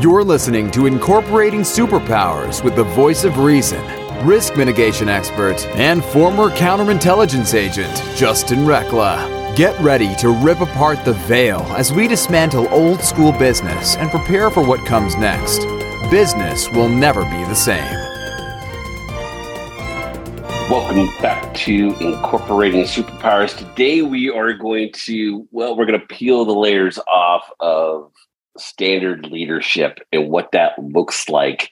You're listening to Incorporating Superpowers with the voice of reason, risk mitigation expert, and former counterintelligence agent, Justin Recla. Get ready to rip apart the veil as we dismantle old school business and prepare for what comes next. Business will never be the same. Welcome back to Incorporating Superpowers. Today we are going to, well, we're going to peel the layers off of standard leadership and what that looks like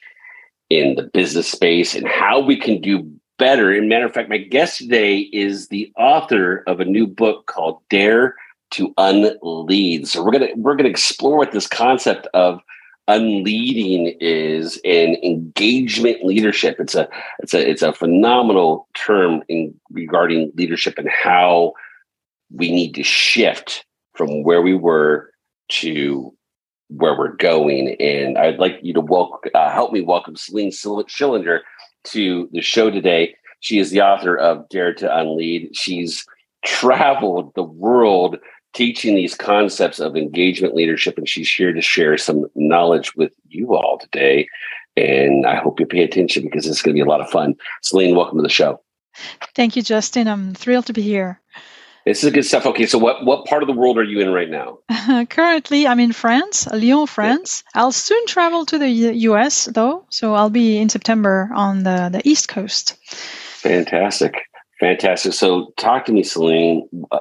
in the business space and how we can do better. And matter of fact, my guest today is the author of a new book called Dare to Unlead. So we're gonna we're gonna explore what this concept of unleading is and engagement leadership. It's a it's a it's a phenomenal term in regarding leadership and how we need to shift from where we were to where we're going. And I'd like you to welcome, uh, help me welcome Celine Schillinger to the show today. She is the author of Dare to Unlead. She's traveled the world teaching these concepts of engagement leadership, and she's here to share some knowledge with you all today. And I hope you pay attention because it's going to be a lot of fun. Celine, welcome to the show. Thank you, Justin. I'm thrilled to be here. This is good stuff. Okay, so what what part of the world are you in right now? Currently, I'm in France, uh, Lyon, France. Yeah. I'll soon travel to the U.S. though, so I'll be in September on the the East Coast. Fantastic, fantastic. So, talk to me, Celine. Uh,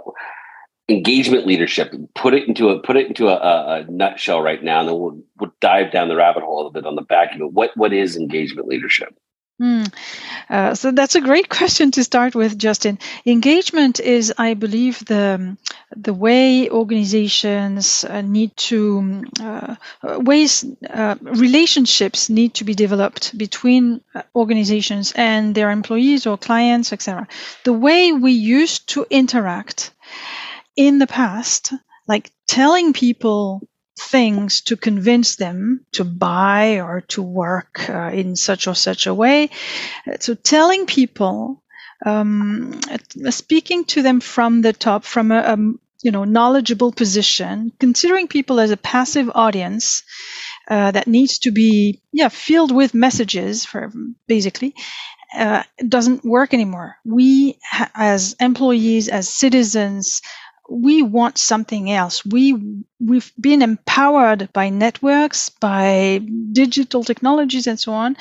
engagement leadership. Put it into a put it into a, a, nutshell right now, and then we'll, we'll dive down the rabbit hole a little bit on the back of it. What what is engagement leadership? Mm. Uh, so that's a great question to start with, Justin. Engagement is, I believe, the the way organizations uh, need to uh, ways uh, relationships need to be developed between uh, organizations and their employees or clients, etc. The way we used to interact in the past, like telling people things to convince them to buy or to work uh, in such or such a way. So telling people, um, speaking to them from the top, from a, a you know knowledgeable position, considering people as a passive audience. Uh, that needs to be yeah filled with messages for basically uh, doesn't work anymore. We, as employees, as citizens, we want something else. We we've been empowered by networks, by digital technologies, and so on.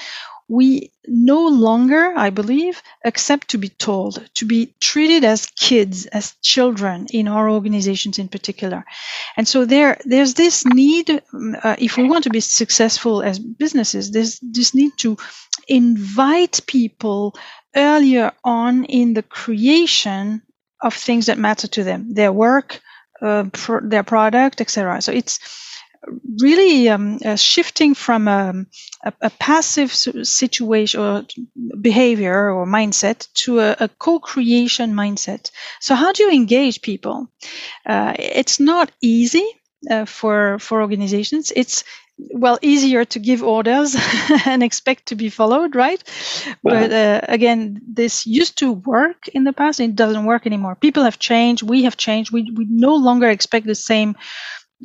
We no longer, I believe, accept to be told, to be treated as kids, as children in our organizations in particular. And so there, there's this need, uh, if we want to be successful as businesses, there's this need to invite people earlier on in the creation of things that matter to them, their work, uh, pr- their product, etc. So it's really um, uh, shifting from um, a, a, passive situation or behavior or mindset to a, a, co-creation mindset. So how do you engage people? Uh, it's not easy uh, for for organizations. It's well easier to give orders and expect to be followed right? But uh, again this used to work in the past. It doesn't work anymore. People have changed. We have changed. We, we no longer expect the same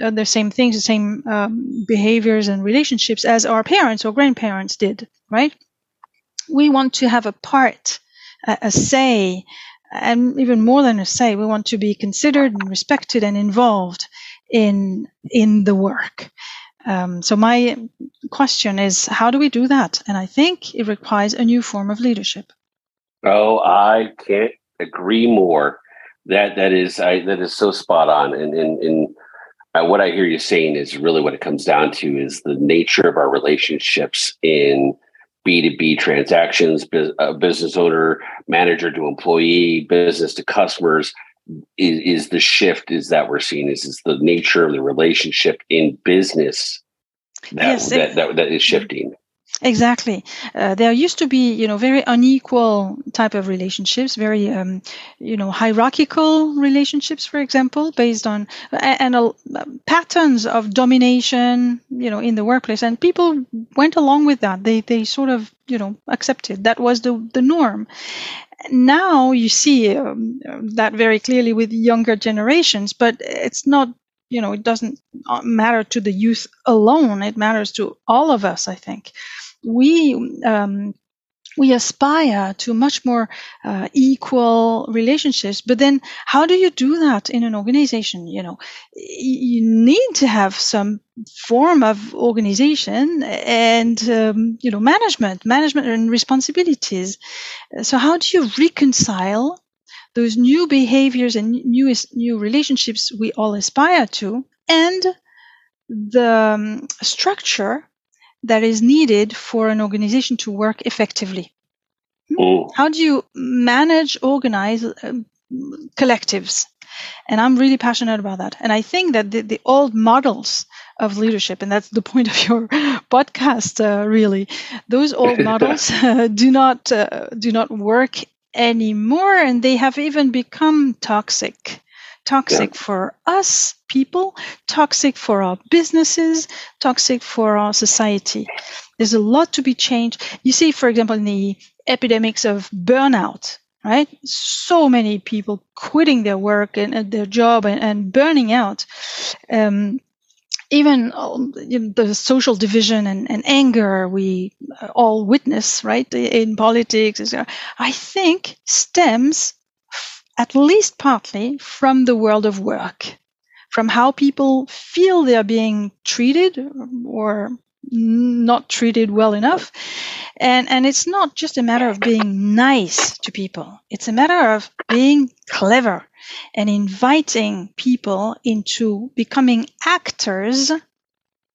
uh, the same things the same um, behaviors and relationships as our parents or grandparents did right? We want to have a part a, a say and even more than a say we want to be considered and respected and involved in in the work um, so my question is, how do we do that? And I think it requires a new form of leadership. Oh, I can't agree more. That that is I, that is so spot on. And and, and uh, what I hear you saying is really what it comes down to is the nature of our relationships in B two B transactions, uh, business owner, manager to employee, business to customers is, is the shift is that we're seeing is, is the nature of the relationship in business that yes, that, that, that is shifting. Exactly. Uh, there used to be you know very unequal type of relationships very um, you know hierarchical relationships for example based on and uh, patterns of domination you know in the workplace and people went along with that. They they sort of you know accepted. That was the the norm now you see um, that very clearly with younger generations, but it's not you know, it doesn't uh, matter to the youth alone. It matters to all of us. I think we um, we aspire to much more uh, equal relationships. But then how do you do that in an organization? You know you need to have some form of organization and um, you know management management and responsibilities. So how do you reconcile those new behaviors and new new relationships we all aspire to and the um, structure that is needed for an organization to work effectively. Mm. How do you manage, organize um, collectives? And I'm really passionate about that. And I think that the, the old models of leadership, and that's the point of your podcast, uh, really, those old models uh, do not uh, do not work anymore, and they have even become toxic toxic yeah. for us people, toxic for our businesses, toxic for our society. There's a lot to be changed. You see, for example, in the epidemics of burnout, right? So many people quitting their work and, and their job and, and burning out. Um, even um, you know, the social division and, and, anger we all witness, right, in politics, I think stems at least partly from the world of work, from how people feel they're being treated or not treated well enough. And, and it's not just a matter of being nice to people. It's a matter of being clever and inviting people into becoming actors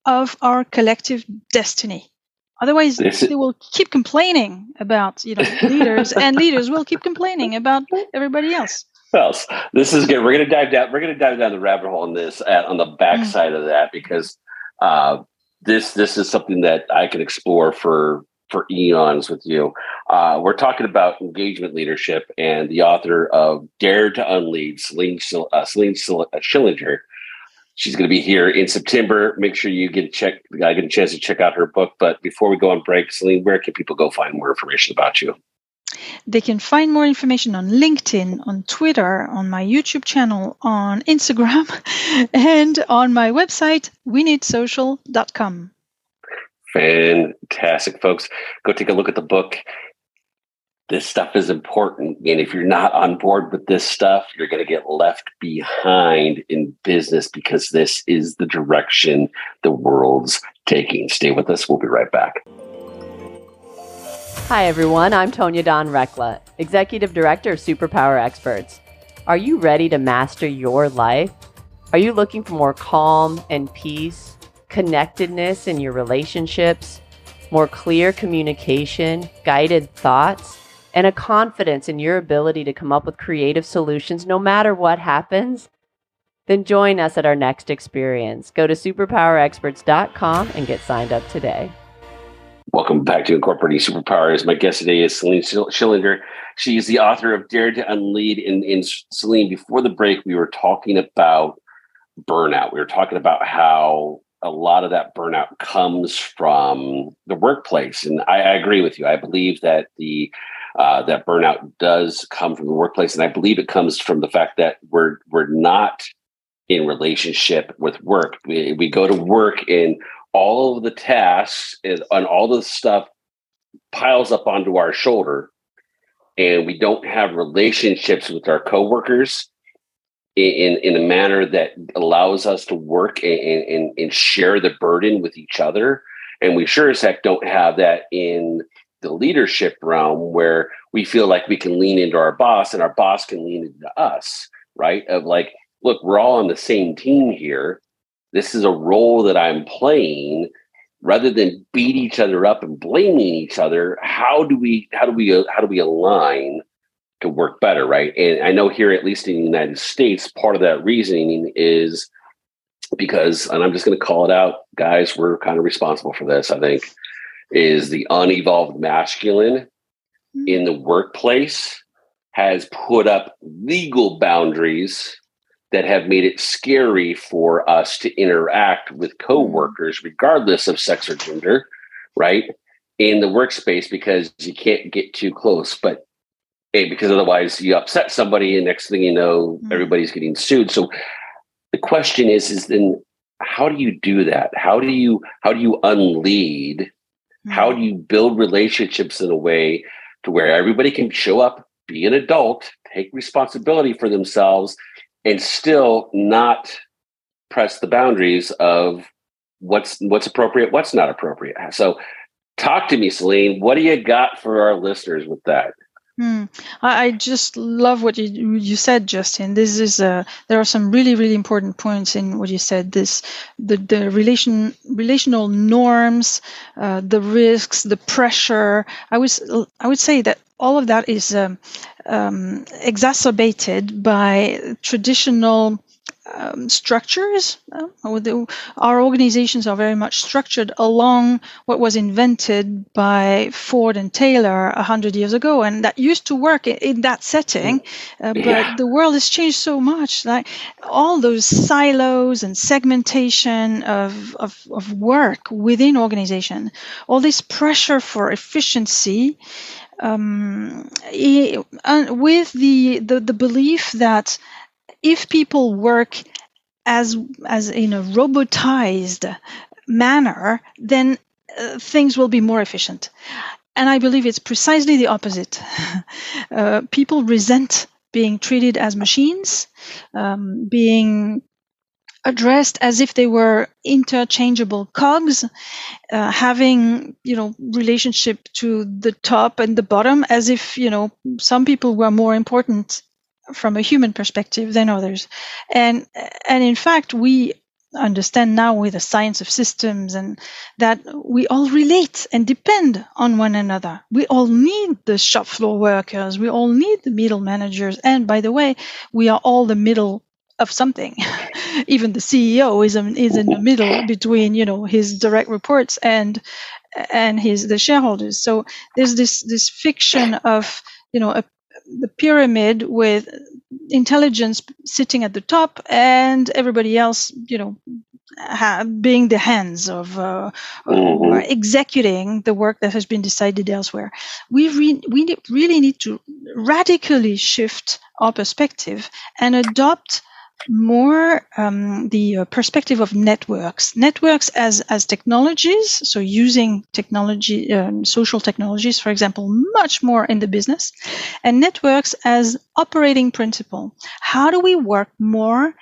of our collective destiny. Otherwise, they will keep complaining about you know leaders, and leaders will keep complaining about everybody else. Else, this is good. We're going to dive down. We're going to dive down the rabbit hole on this at, on the backside mm. of that because uh, this this is something that I can explore for for eons with you. Uh, we're talking about engagement leadership, and the author of Dare to Unlead, Celine, uh, Celine Schillinger, She's going to be here in September. Make sure you get a check. I get a chance to check out her book. But before we go on break, Celine, where can people go find more information about you? They can find more information on LinkedIn, on Twitter, on my YouTube channel, on Instagram, and on my website, weneedsocial.com. Fantastic, folks. Go take a look at the book this stuff is important. And if you're not on board with this stuff, you're going to get left behind in business because this is the direction the world's taking. Stay with us. We'll be right back. Hi, everyone. I'm Tonya Dawn Recla, Executive Director of Superpower Experts. Are you ready to master your life? Are you looking for more calm and peace, connectedness in your relationships, more clear communication, guided thoughts? And a confidence in your ability to come up with creative solutions no matter what happens, then join us at our next experience. Go to superpowerexperts.com and get signed up today. Welcome back to Incorporating Superpowers. My guest today is Celine Schillinger. She is the author of Dare to Unlead. In, in Celine, before the break, we were talking about burnout. We were talking about how a lot of that burnout comes from the workplace. And I, I agree with you. I believe that the uh, that burnout does come from the workplace, and I believe it comes from the fact that we're we're not in relationship with work. We we go to work and all of the tasks and, and all the stuff piles up onto our shoulder, and we don't have relationships with our coworkers in in a manner that allows us to work and, and, and share the burden with each other. And we sure as heck don't have that in the leadership realm where we feel like we can lean into our boss and our boss can lean into us, right? Of like, look, we're all on the same team here. This is a role that I'm playing rather than beat each other up and blaming each other. How do we, how do we, how do we align to work better, right? And I know here, at least in the United States, part of that reasoning is because, and I'm just going to call it out, guys, we're kind of responsible for this, I think is the unevolved masculine mm-hmm. in the workplace has put up legal boundaries that have made it scary for us to interact with coworkers regardless of sex or gender right in the workspace because you can't get too close but hey because otherwise you upset somebody and next thing you know mm-hmm. everybody's getting sued so the question is, is then how do you do that? How do you how do you unlead? Mm-hmm. How do you build relationships in a way to where everybody can show up, be an adult, take responsibility for themselves, and still not press the boundaries of what's what's appropriate, what's not appropriate. So talk to me, Celine. What do you got for our listeners with that? Hmm. I, I, just love what you you said, Justin. This is uh, there are some really really important points in what you said. This the the relation relational norms, uh, the risks, the pressure. I was I would say that all of that is um, um, exacerbated by traditional um, structures. Uh, our organizations are very much structured along what was invented by Ford and Taylor a hundred years ago, and that used to work in, in that setting. Uh, but yeah. the world has changed so much. Like all those silos and segmentation of, of, of work within organization, all this pressure for efficiency. Um, with the, the, the belief that if people work as as in a robotized manner, then uh, things will be more efficient. And I believe it's precisely the opposite. uh, people resent being treated as machines, um, being addressed as if they were interchangeable cogs, uh, having you know relationship to the top and the bottom, as if you know some people were more important from a human perspective than others. And and in fact, we understand now with the science of systems and that we all relate and depend on one another. We all need the shop floor workers. We all need the middle managers. And by the way, we are all the middle of something. Even the CEO is, is in the middle between, you know, his direct reports and and his the shareholders. So there's this this fiction of you know a the pyramid with intelligence sitting at the top and everybody else, you know, ha- being the hands of uh, mm-hmm. executing the work that has been decided elsewhere. We re- we really need to radically shift our perspective and adopt more um, the uh, perspective of networks. Networks as as technologies, so using technology, um, social technologies, for example, much more in the business, and networks as operating principle. How do we work more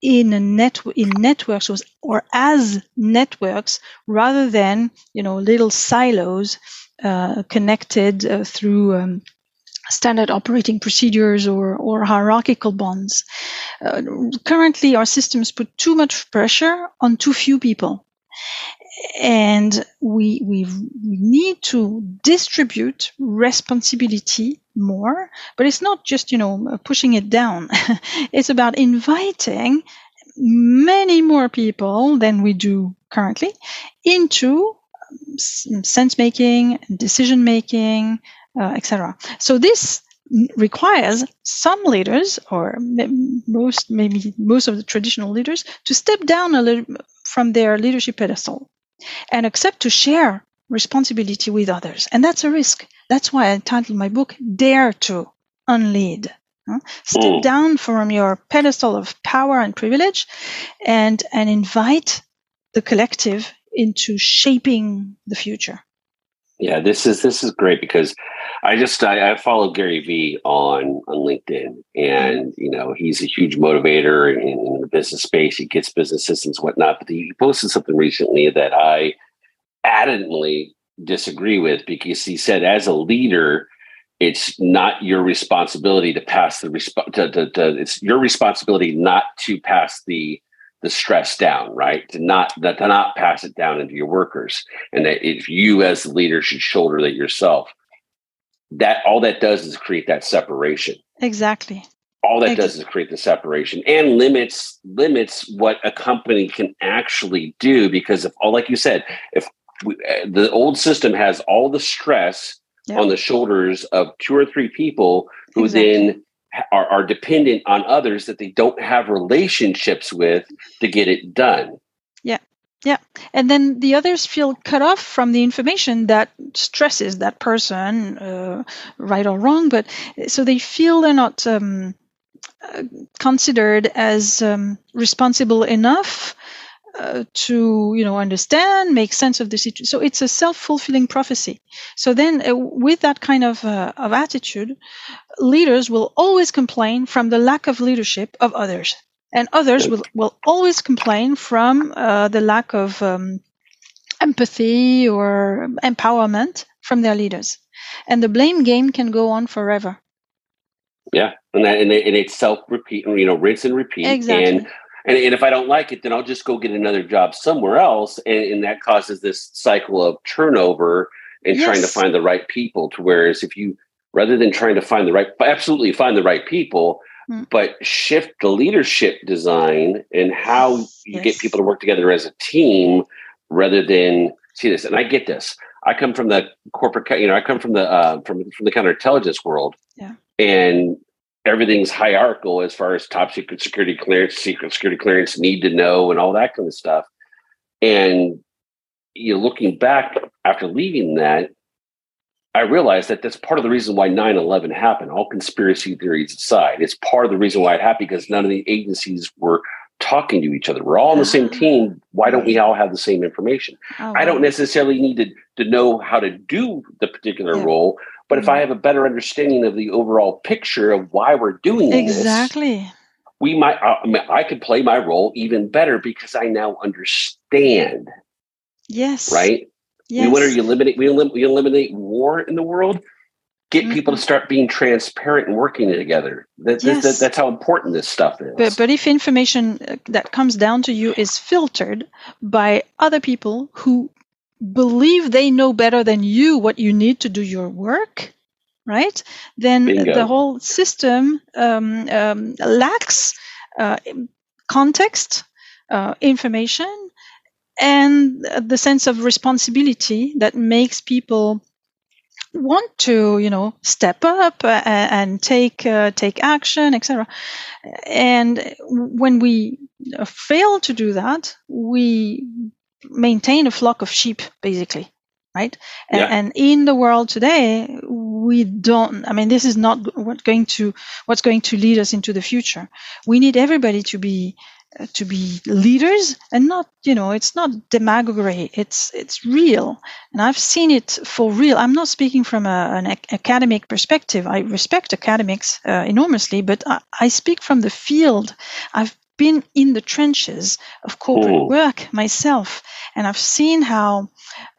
in a net in networks or as networks rather than you know little silos uh, connected uh, through um, standard operating procedures or, or hierarchical bonds. Uh, currently, our systems put too much pressure on too few people. And we, we need to distribute responsibility more, but it's not just, you know, pushing it down. it's about inviting many more people than we do currently into sense making, decision making, uh, etc. So this requires some leaders, or most maybe most of the traditional leaders, to step down a little from their leadership pedestal and accept to share responsibility with others. And that's a risk. That's why I titled my book "Dare to Unlead." Step mm. down from your pedestal of power and privilege, and and invite the collective into shaping the future. Yeah, this is this is great because I just I, I follow Gary Vee on on LinkedIn, mm-hmm. and you know he's a huge motivator in, in the business space. He gets business systems, whatnot. But he posted something recently that I adamantly disagree with because he said, as a leader, it's not your responsibility to pass the resp- to, to, to, it's your responsibility not to pass the the stress down, right? To not that to not pass it down into your workers, and that if you as the leader should shoulder that yourself. That all that does is create that separation. Exactly. All that does is create the separation and limits limits what a company can actually do because if all like you said, if we, uh, the old system has all the stress on the shoulders of two or three people who exactly. then are, are dependent on others that they don't have relationships with to get it done. Yeah. Yeah. And then the others feel cut off from the information that stresses that person, uh, right or wrong. But so they feel they're not um, uh, considered as um, responsible enough uh, to you know understand make sense of the situation so it's a self-fulfilling prophecy. So then uh, with that kind of uh, of attitude leaders will always complain from the lack of leadership of others. And others will, will always complain from uh, the lack of um, empathy or empowerment from their leaders. And the blame game can go on forever. Yeah. And that and, it, and it's self repeat you know rinse and repeat. Exactly. and and, and if I don't like it, then I'll just go get another job somewhere else. And, and that causes this cycle of turnover and yes. trying to find the right people. To whereas if you, rather than trying to find the right, absolutely find the right people, mm. but shift the leadership design and how you yes. get people to work together as a team rather than see this. And I get this. I come from the corporate, you know, I come from the uh, from from the counterintelligence world, yeah. and everything's hierarchical as far as top secret security clearance, secret security clearance, need to know, and all that kind of stuff. And you know, looking back after leaving that, I realized that that's part of the reason why 9-11 happened. All conspiracy theories aside, it's part of the reason why it happened because none of the agencies were talking to each other. We're all on the same ah. team. Why don't we all have the same information? Oh, I don't necessarily need to, to know how to do the particular yeah. role, but if I mm-hmm. have a better understanding of the overall picture of why we're doing this, exactly. This, we might. I, mean, I could play my role even better because I now understand. Yes. Right. Yes. We want to eliminate. We, elim- we eliminate war in the world. Get mm-hmm. people to start being transparent and working together. That, yes. that, that's how important this stuff is. But, but if information uh, that comes down to you is filtered by other people who believe they know better than you what you need to do your work, right? Then Bingo. the whole system um, um, lacks uh, context, uh, information, and the sense of responsibility that makes people want to you know step up uh, and take uh, take action etc and when we fail to do that we maintain a flock of sheep, basically, right? And, yeah. and, in the world today, we don't. I mean, this is not what's going to what's going to lead us into the future. We need everybody to be uh, to be leaders and not you know it's not demagoguery it's it's real and i've seen it for real i'm not speaking from a, an academic perspective i respect academics uh, enormously but I, I, speak from the field i've been in the trenches of corporate Ooh. work myself, and I've seen how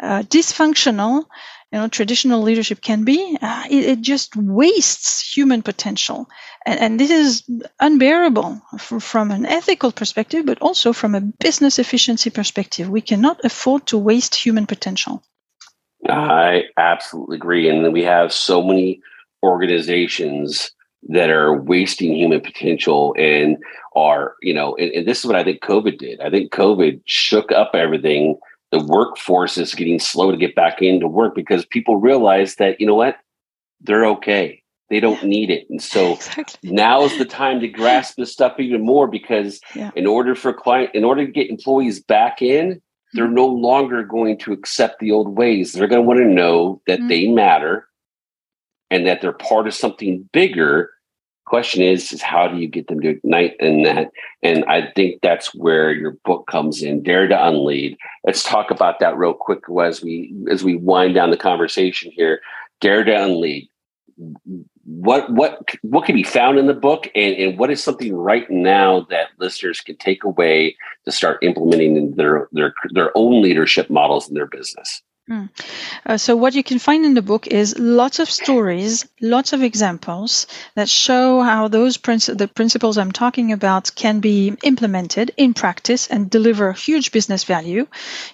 uh, dysfunctional you know traditional leadership can be. Uh, it, it, just wastes human potential, and, and this is unbearable f- from an ethical perspective, but also from a business efficiency perspective. We cannot afford to waste human potential. I absolutely agree, and we have so many organizations that are wasting human potential and are, you know, and, and, this is what I think COVID did. I think COVID shook up everything. The workforce is getting slow to get back into work because people realize that, you know what, they're okay. They don't need it. And so exactly. now is the time to grasp this stuff even more because yeah. in order for client, in order to get employees back in, they're mm-hmm. no longer going to accept the old ways. They're going to want to know that mm-hmm. they matter and that they're part of something bigger question is is how do you get them to ignite in that? And i think that's where your book comes in dare to unlead. Let's talk about that real quick as we as we wind down the conversation here. Dare to unlead. What what what can be found in the book and, and what is something right now that listeners can take away to start implementing in their their their own leadership models in their business Mm. Uh, so what you can find in the book is lots of stories, lots of examples that show how those princi- the principles I'm talking about can be implemented in practice and deliver huge business value.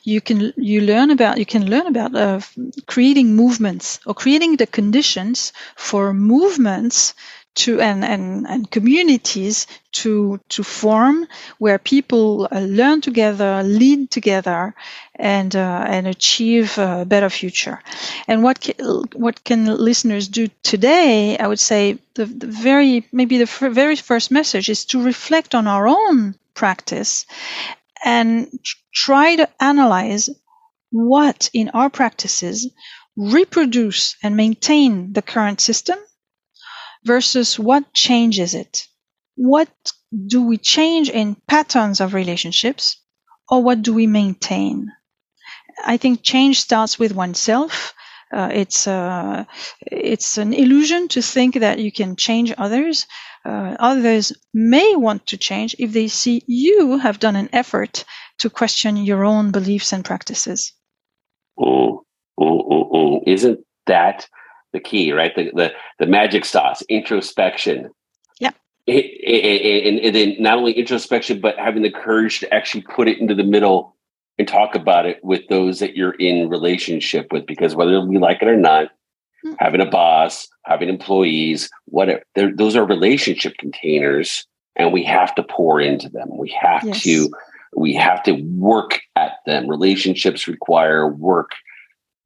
You can you learn about you can learn about uh, creating movements or creating the conditions for movements to and, and, and communities to to form where people uh, learn together, lead together, and uh, and achieve a better future. And what ca- what can listeners do today? I would say the, the very maybe the very first message is to reflect on our own practice and try to analyze what in our practices reproduce and maintain the current system versus what changes it. what do we change in patterns of relationships or what do we maintain? I think change starts with oneself. Uh, it's uh, it's an illusion to think that you can change others. Uh, others may want to change if they see you have done an effort to question your own beliefs and practices. Mm, mm, mm. Isn't that the key, right? The, the, the magic sauce, introspection. Yeah. And, and then not only introspection, but having the courage to actually put it into the middle and talk about it with those that you're in relationship with, because whether we like it or not, mm-hmm. having a boss, having employees, whatever, those are relationship containers, and we have to pour into them. We have yes. to we have to work at them. Relationships require work.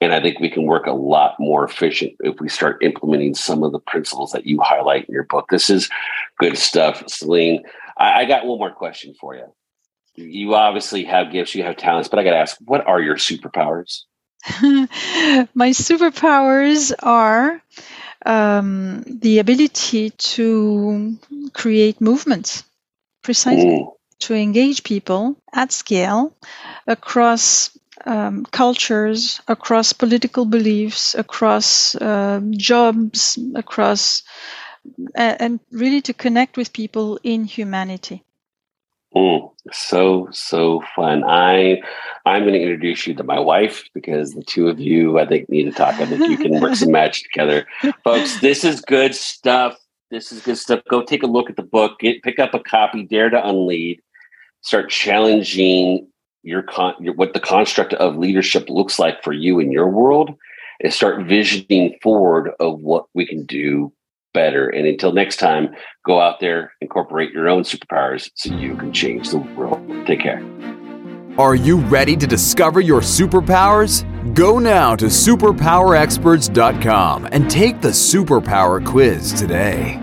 And I think we can work a lot more efficient if we start implementing some of the principles that you highlight in your book. This is good stuff, Celine. I, I got one more question for you. You obviously have gifts, you have talents, but I got to ask, what are your superpowers? My superpowers are um, the ability to create movements, precisely. Mm to engage people at scale across um, cultures, across political beliefs, across uh, jobs, across, uh, and really to connect with people in humanity. Mm, so so fun. I I'm going to introduce you to my wife because the two of you I think need to talk. I think you can work some magic together, folks. This is good stuff. This is good stuff. Go take a look at the book. Get pick up a copy. Dare to unlead start challenging your con your, what the construct of leadership looks like for you in your world and start visioning forward of what we can do better. And until next time go out there incorporate your own superpowers so you can change the world. Take care. Are you ready to discover your superpowers? Go now to superpowerexperts.com and take the superpower quiz today